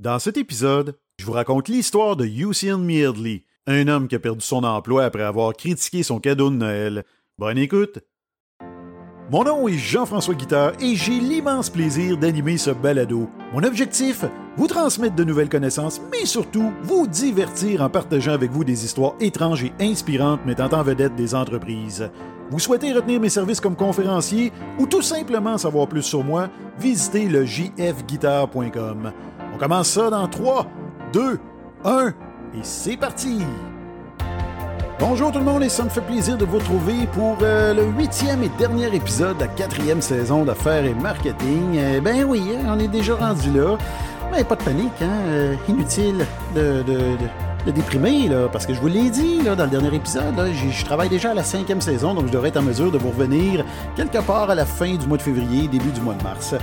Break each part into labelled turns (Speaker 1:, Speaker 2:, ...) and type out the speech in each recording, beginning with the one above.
Speaker 1: Dans cet épisode, je vous raconte l'histoire de Usain Meadley, un homme qui a perdu son emploi après avoir critiqué son cadeau de Noël. Bonne écoute! Mon nom est Jean-François Guitard et j'ai l'immense plaisir d'animer ce balado. Mon objectif, vous transmettre de nouvelles connaissances, mais surtout vous divertir en partageant avec vous des histoires étranges et inspirantes mettant en vedette des entreprises. Vous souhaitez retenir mes services comme conférencier ou tout simplement savoir plus sur moi, visitez le jfguitar.com. Commence ça dans 3, 2, 1 et c'est parti! Bonjour tout le monde et ça me fait plaisir de vous retrouver pour euh, le huitième et dernier épisode de la quatrième saison d'affaires et marketing. Eh ben oui, hein, on est déjà rendu là. Mais pas de panique, hein? euh, inutile de de déprimer, là, parce que je vous l'ai dit dans le dernier épisode, je travaille déjà à la cinquième saison, donc je devrais être en mesure de vous revenir quelque part à la fin du mois de février, début du mois de mars.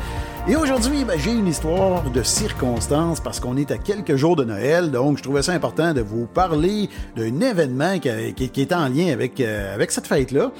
Speaker 1: Et aujourd'hui, ben, j'ai une histoire de circonstances parce qu'on est à quelques jours de Noël, donc je trouvais ça important de vous parler d'un événement qui, est en lien avec, euh, avec cette fête-là.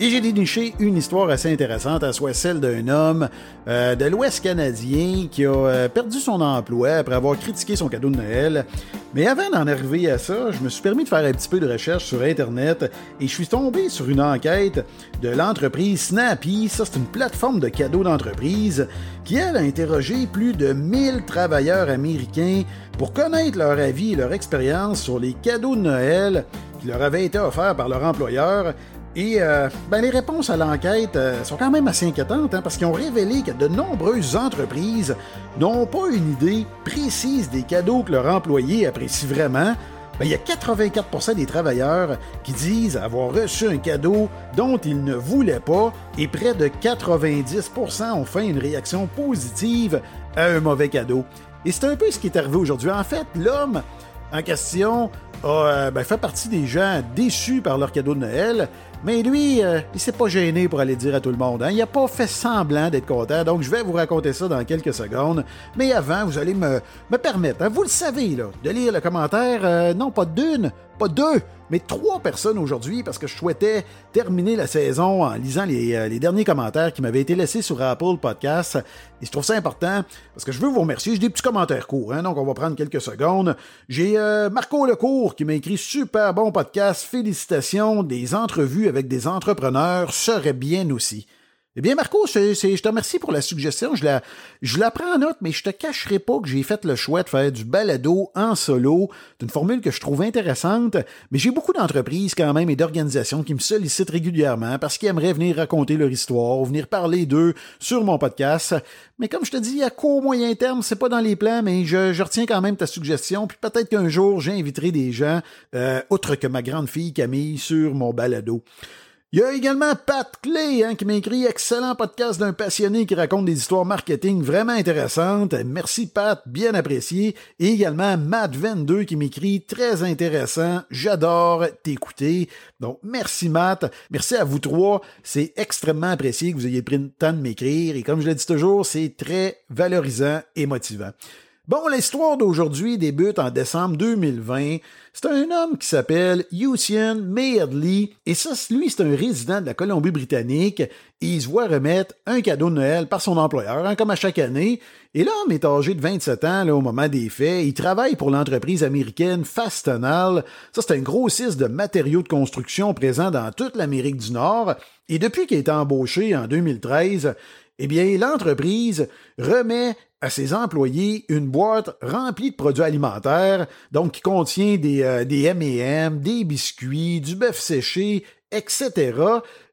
Speaker 1: Et j'ai déniché une histoire assez intéressante, à soit celle d'un homme euh, de l'Ouest canadien qui a euh, perdu son emploi après avoir critiqué son cadeau de Noël. Mais avant d'en arriver à ça, je me suis permis de faire un petit peu de recherche sur Internet et je suis tombé sur une enquête de l'entreprise Snappy. Ça, c'est une plateforme de cadeaux d'entreprise qui, elle, a interrogé plus de 1000 travailleurs américains pour connaître leur avis et leur expérience sur les cadeaux de Noël qui leur avaient été offerts par leur employeur et euh, ben, les réponses à l'enquête euh, sont quand même assez inquiétantes hein, parce qu'ils ont révélé que de nombreuses entreprises n'ont pas une idée précise des cadeaux que leurs employés apprécient vraiment. Ben, il y a 84% des travailleurs qui disent avoir reçu un cadeau dont ils ne voulaient pas et près de 90% ont fait une réaction positive à un mauvais cadeau. Et c'est un peu ce qui est arrivé aujourd'hui. En fait, l'homme en question a euh, ben, fait partie des gens déçus par leur cadeau de Noël mais lui, euh, il s'est pas gêné pour aller dire à tout le monde. Hein? Il a pas fait semblant d'être content. Donc, je vais vous raconter ça dans quelques secondes. Mais avant, vous allez me, me permettre, hein, vous le savez, là, de lire le commentaire, euh, non pas d'une, pas deux, mais trois personnes aujourd'hui parce que je souhaitais terminer la saison en lisant les, euh, derniers commentaires qui m'avaient été laissés sur Apple Podcast. Et je trouve ça important parce que je veux vous remercier. J'ai des petits commentaires courts, hein, donc on va prendre quelques secondes. J'ai euh, Marco Lecourt qui m'a écrit super bon podcast. Félicitations. Des entrevues avec des entrepreneurs seraient bien aussi. Eh bien, Marco, je te remercie pour la suggestion. Je la, je la prends en note, mais je te cacherai pas que j'ai fait le choix de faire du balado en solo. C'est une formule que je trouve intéressante, mais j'ai beaucoup d'entreprises quand même et d'organisations qui me sollicitent régulièrement parce qu'ils aimeraient venir raconter leur histoire ou venir parler d'eux sur mon podcast. Mais comme je te dis, à court moyen terme, c'est pas dans les plans, mais je, retiens quand même ta suggestion. Puis peut-être qu'un jour, j'inviterai des gens, euh, que ma grande fille Camille, sur mon balado. Il y a également Pat Clay hein, qui m'a écrit excellent podcast d'un passionné qui raconte des histoires marketing vraiment intéressantes. Merci Pat, bien apprécié. Et également Matt22 qui m'écrit très intéressant. J'adore t'écouter. Donc merci Matt, merci à vous trois. C'est extrêmement apprécié que vous ayez pris le temps de m'écrire. Et comme je le dis toujours, c'est très valorisant et motivant. Bon, l'histoire d'aujourd'hui débute en décembre 2020. C'est un homme qui s'appelle Usain Meadley, et ça, lui, c'est un résident de la Colombie-Britannique, il se voit remettre un cadeau de Noël par son employeur, hein, comme à chaque année. Et l'homme est âgé de 27 ans là, au moment des faits. Il travaille pour l'entreprise américaine Fastenal. Ça, c'est un grossiste de matériaux de construction présent dans toute l'Amérique du Nord. Et depuis qu'il a été embauché en 2013, eh bien, l'entreprise remet à ses employés une boîte remplie de produits alimentaires, donc qui contient des, euh, des M&M, des biscuits, du bœuf séché, etc.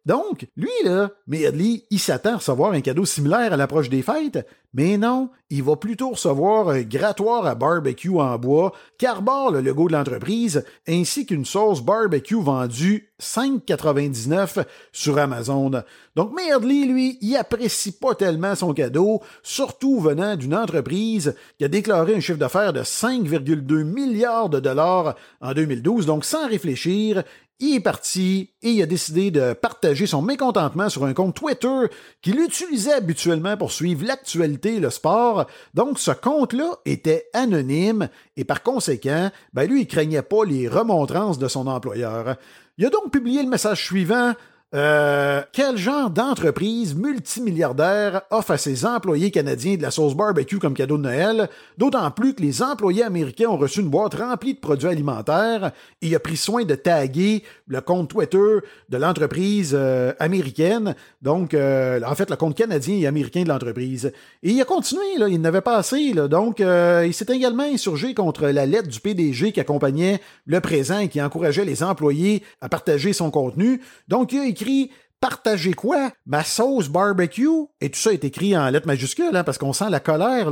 Speaker 1: Donc, lui, là, Medley, il s'attend à recevoir un cadeau similaire à l'approche des fêtes, mais non, il va plutôt recevoir un grattoir à barbecue en bois qui arbore le logo de l'entreprise, ainsi qu'une sauce barbecue vendue 5,99 sur Amazon. Donc, Medley, lui, il apprécie pas tellement son cadeau, surtout venant d'une entreprise qui a déclaré un chiffre d'affaires de 5,2 milliards de dollars en 2012. Donc, sans réfléchir, il est parti et il a décidé de partager son mécontentement sur un compte Twitter qu'il utilisait habituellement pour suivre l'actualité et le sport. Donc, ce compte-là était anonyme et par conséquent, ben lui, il craignait pas les remontrances de son employeur. Il a donc publié le message suivant Euh, quel genre d'entreprise multimilliardaire offre à ses employés canadiens de la sauce barbecue comme cadeau de Noël, d'autant plus que les employés américains ont reçu une boîte remplie de produits alimentaires. Et a pris soin de taguer le compte Twitter de l'entreprise euh, américaine, donc euh, en fait le compte canadien et américain de l'entreprise. Et il a continué, là, il n'avait pas assez, donc il s'est également insurgé contre la lettre du PDG qui accompagnait le présent et qui encourageait les employés à partager son contenu. Donc écrit Partagez quoi? Ma sauce barbecue? Et tout ça est écrit en lettres majuscules, hein, parce qu'on sent la colère.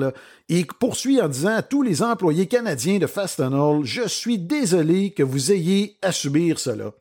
Speaker 1: Et il poursuit en disant à tous les employés canadiens de Fastenal, je suis désolé que vous ayez à subir cela.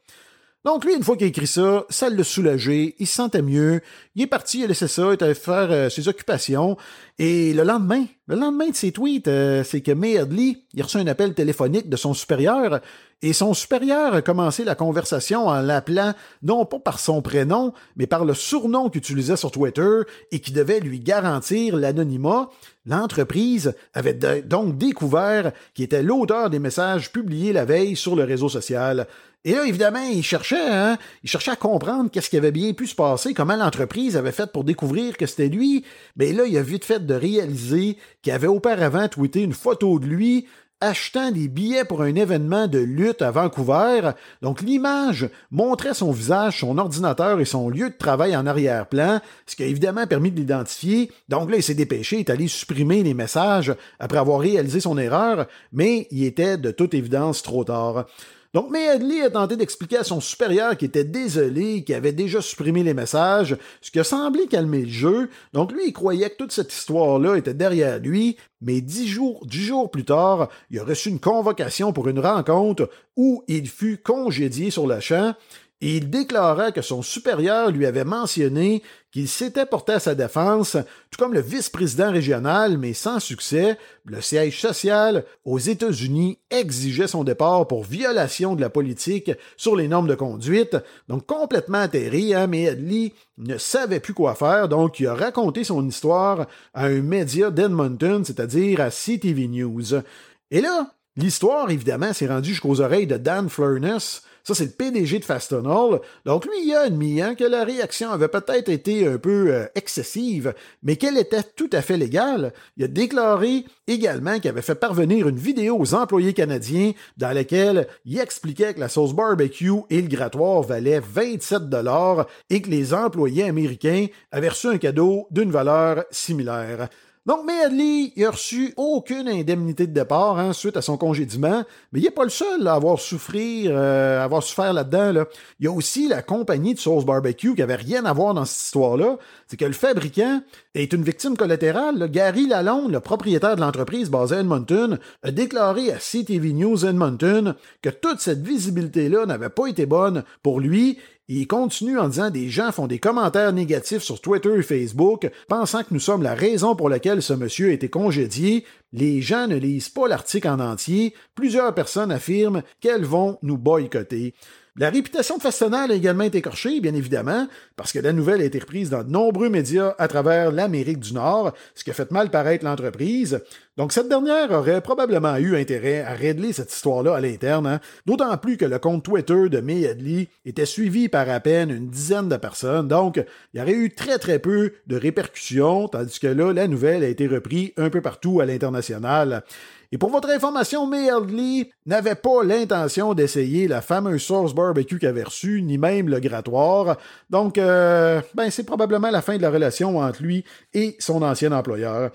Speaker 1: Donc lui, une fois qu'il a écrit ça, ça l'a soulagé, il se sentait mieux, il est parti, il a laissé ça, il allé faire euh, ses occupations, et le lendemain, le lendemain de ses tweets, euh, c'est que May Hadley, il a un appel téléphonique de son supérieur, et son supérieur a commencé la conversation en l'appelant non pas par son prénom, mais par le surnom qu'il utilisait sur Twitter et qui devait lui garantir l'anonymat. L'entreprise avait donc découvert qu'il était l'auteur des messages publiés la veille sur le réseau social. Et là, évidemment, il cherchait, hein, il cherchait à comprendre qu'est-ce qui avait bien pu se passer, comment l'entreprise avait fait pour découvrir que c'était lui. Mais là, il a vite fait de réaliser qu'il avait auparavant tweeté une photo de lui achetant des billets pour un événement de lutte à Vancouver. Donc l'image montrait son visage, son ordinateur et son lieu de travail en arrière-plan, ce qui a évidemment permis de l'identifier. Donc là, il s'est dépêché, il est allé supprimer les messages après avoir réalisé son erreur, mais il était de toute évidence trop tard. Donc, Mayadley a tenté d'expliquer à son supérieur qu'il était désolé, qu'il avait déjà supprimé les messages, ce qui a semblé calmer le jeu. Donc, lui, il croyait que toute cette histoire-là était derrière lui, mais dix jours, dix jours plus tard, il a reçu une convocation pour une rencontre où il fut congédié sur le champ et il déclara que son supérieur lui avait mentionné qu'il s'était porté à sa défense, tout comme le vice-président régional, mais sans succès. Le siège social aux États-Unis exigeait son départ pour violation de la politique sur les normes de conduite. Donc complètement atterri, hein, mais Adley ne savait plus quoi faire, donc il a raconté son histoire à un média d'Edmonton, c'est-à-dire à CTV News. Et là, l'histoire, évidemment, s'est rendue jusqu'aux oreilles de Dan Furness, ça, c'est le PDG de Fastenal. Donc, lui, il a admis hein, que la réaction avait peut-être été un peu euh, excessive, mais qu'elle était tout à fait légale. Il a déclaré également qu'il avait fait parvenir une vidéo aux employés canadiens dans laquelle il expliquait que la sauce barbecue et le grattoir valaient 27 dollars et que les employés américains avaient reçu un cadeau d'une valeur similaire. Donc, Medley, il a reçu aucune indemnité de départ hein, suite à son congédiement, mais il n'est pas le seul à avoir souffrir, euh, avoir souffert là-dedans. Il y a aussi la compagnie de sauce barbecue qui avait rien à voir dans cette histoire-là. C'est que le fabricant est une victime collatérale. Gary Lalonde, le propriétaire de l'entreprise basée à Edmonton, a déclaré à CTV News Edmonton que toute cette visibilité-là n'avait pas été bonne pour lui il continue en disant des gens font des commentaires négatifs sur Twitter et Facebook, pensant que nous sommes la raison pour laquelle ce monsieur a été congédié. Les gens ne lisent pas l'article en entier. Plusieurs personnes affirment qu'elles vont nous boycotter. La réputation de Fastenal a également été écorchée, bien évidemment, parce que la nouvelle a été reprise dans de nombreux médias à travers l'Amérique du Nord, ce qui a fait mal paraître l'entreprise. Donc cette dernière aurait probablement eu intérêt à régler cette histoire-là à l'interne, hein. d'autant plus que le compte Twitter de May Hadley était suivi par à peine une dizaine de personnes, donc il y aurait eu très très peu de répercussions, tandis que là, la nouvelle a été reprise un peu partout à l'international. Et pour votre information, Mayardley n'avait pas l'intention d'essayer la fameuse sauce barbecue qu'il avait reçue, ni même le grattoir. Donc, euh, ben, c'est probablement la fin de la relation entre lui et son ancien employeur.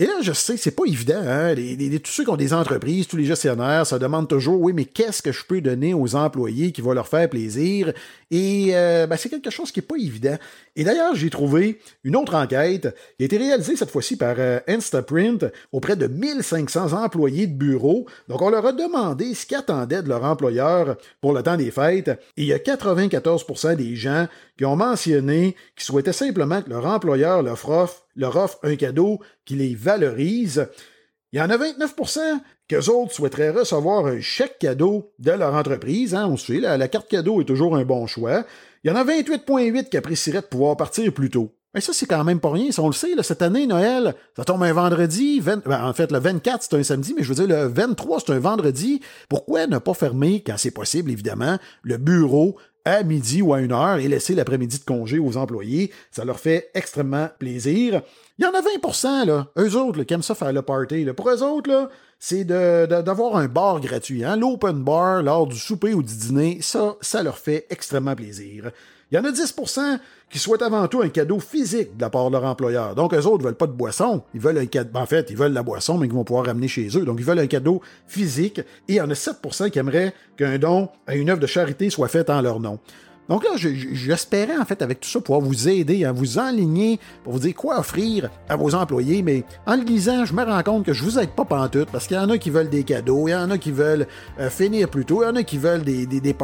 Speaker 1: Et là, je sais, c'est pas évident. Hein? tous ceux qui ont des entreprises, tous les gestionnaires, ça demande toujours, oui, mais qu'est-ce que je peux donner aux employés qui va leur faire plaisir? Et euh, ben, c'est quelque chose qui est pas évident. Et d'ailleurs, j'ai trouvé une autre enquête qui a été réalisée cette fois-ci par euh, Instaprint auprès de 1500 employés de bureau. Donc, on leur a demandé ce qu'attendaient de leur employeur pour le temps des fêtes. Et il y a 94% des gens qui ont mentionné qu'ils souhaitaient simplement que leur employeur leur offre, leur offre un cadeau qui les valorise. Il y en a 29% qu'eux autres souhaiteraient recevoir un chèque cadeau de leur entreprise. Hein, on suit, la, la carte cadeau est toujours un bon choix. Il y en a 28,8 qui apprécieraient de pouvoir partir plus tôt. Mais ça, c'est quand même pas rien. Si on le sait, cette année, Noël, ça tombe un vendredi. Ben, en fait, le 24, c'est un samedi, mais je veux dire, le 23, c'est un vendredi. Pourquoi ne pas fermer, quand c'est possible, évidemment, le bureau à midi ou à une heure et laisser l'après-midi de congé aux employés. Ça leur fait extrêmement plaisir. Il y en a 20% là, eux autres, qui aiment ça faire le party. Là. Pour eux autres, là, c'est d'avoir un bar gratuit. Hein? L'open bar lors du souper ou du dîner, ça, ça leur fait extrêmement plaisir. Il y en a 10% qui souhaitent avant tout un cadeau physique de la part de leur employeur. Donc, eux autres ne veulent pas de boisson. Ils veulent un cadeau. En fait, ils veulent la boisson, mais qu'ils vont pouvoir ramener chez eux. Donc, ils veulent un cadeau physique. Et il y en a 7% qui aimeraient qu'un don à une œuvre de charité soit fait en leur nom. Donc là, j'espérais en fait avec tout ça pouvoir vous aider à vous enligner pour vous dire quoi offrir à vos employés, mais en le lisant, je me rends compte que je vous aide pas pantoute parce qu'il y en a qui veulent des cadeaux, il y en a qui veulent euh, finir plus tôt, il y en a qui veulent des, des.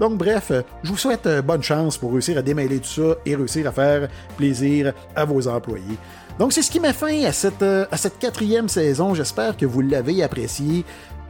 Speaker 1: Donc bref, euh, je vous souhaite euh, bonne chance pour réussir à démêler tout ça et réussir à faire plaisir à vos employés. Donc c'est ce qui met fin à cette, à cette quatrième saison. J'espère que vous l'avez apprécié.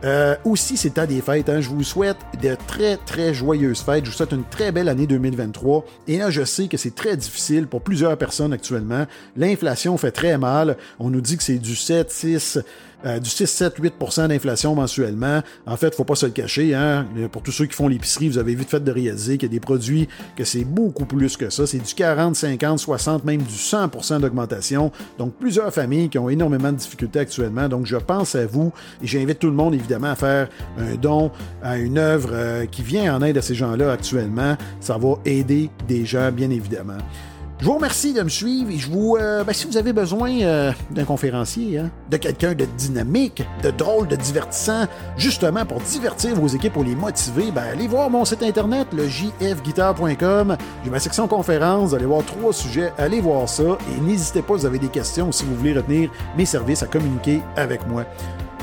Speaker 1: Euh, aussi, c'est le temps des fêtes. Hein. Je vous souhaite de très, très joyeuses fêtes. Je vous souhaite une très belle année 2023. Et là, je sais que c'est très difficile pour plusieurs personnes actuellement. L'inflation fait très mal. On nous dit que c'est du 7, 6, euh, du 6, 7, 8% d'inflation mensuellement. En fait, faut pas se le cacher. Hein? Pour tous ceux qui font l'épicerie, vous avez vite fait de réaliser qu'il y a des produits que c'est beaucoup plus que ça. C'est du 40, 50, 60, même du 100% d'augmentation. Donc, plusieurs familles qui ont énormément de difficultés actuellement. Donc, je pense à vous et j'invite tout le monde, évidemment, à faire un don à une œuvre euh, qui vient en aide à ces gens-là actuellement. Ça va aider des gens, bien évidemment. Je vous remercie de me suivre et je vous. Euh, ben, si vous avez besoin euh, d'un conférencier, hein, de quelqu'un de dynamique, de drôle, de divertissant, justement pour divertir vos équipes, pour les motiver, ben, allez voir mon site internet, le jfguitar.com. J'ai ma section conférence, allez voir trois sujets, allez voir ça et n'hésitez pas, si vous avez des questions si vous voulez retenir mes services à communiquer avec moi.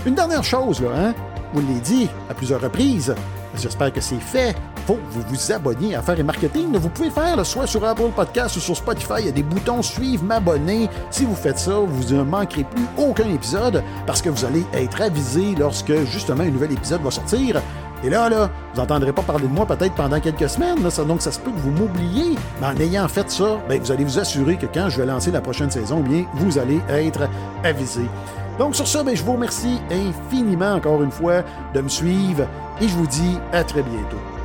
Speaker 1: Une dernière chose, là, hein? vous l'ai dit à plusieurs reprises, j'espère que c'est fait faut vous vous abonniez à Faire et Marketing. Vous pouvez faire soit sur Apple Podcast ou sur Spotify. Il y a des boutons Suivre, m'abonner. Si vous faites ça, vous ne manquerez plus aucun épisode parce que vous allez être avisé lorsque justement un nouvel épisode va sortir. Et là, là, vous n'entendrez pas parler de moi peut-être pendant quelques semaines. Donc, ça se peut que vous m'oubliez. Mais en ayant fait ça, ben, vous allez vous assurer que quand je vais lancer la prochaine saison, bien, vous allez être avisé. Donc, sur ça, ben, je vous remercie infiniment encore une fois de me suivre et je vous dis à très bientôt.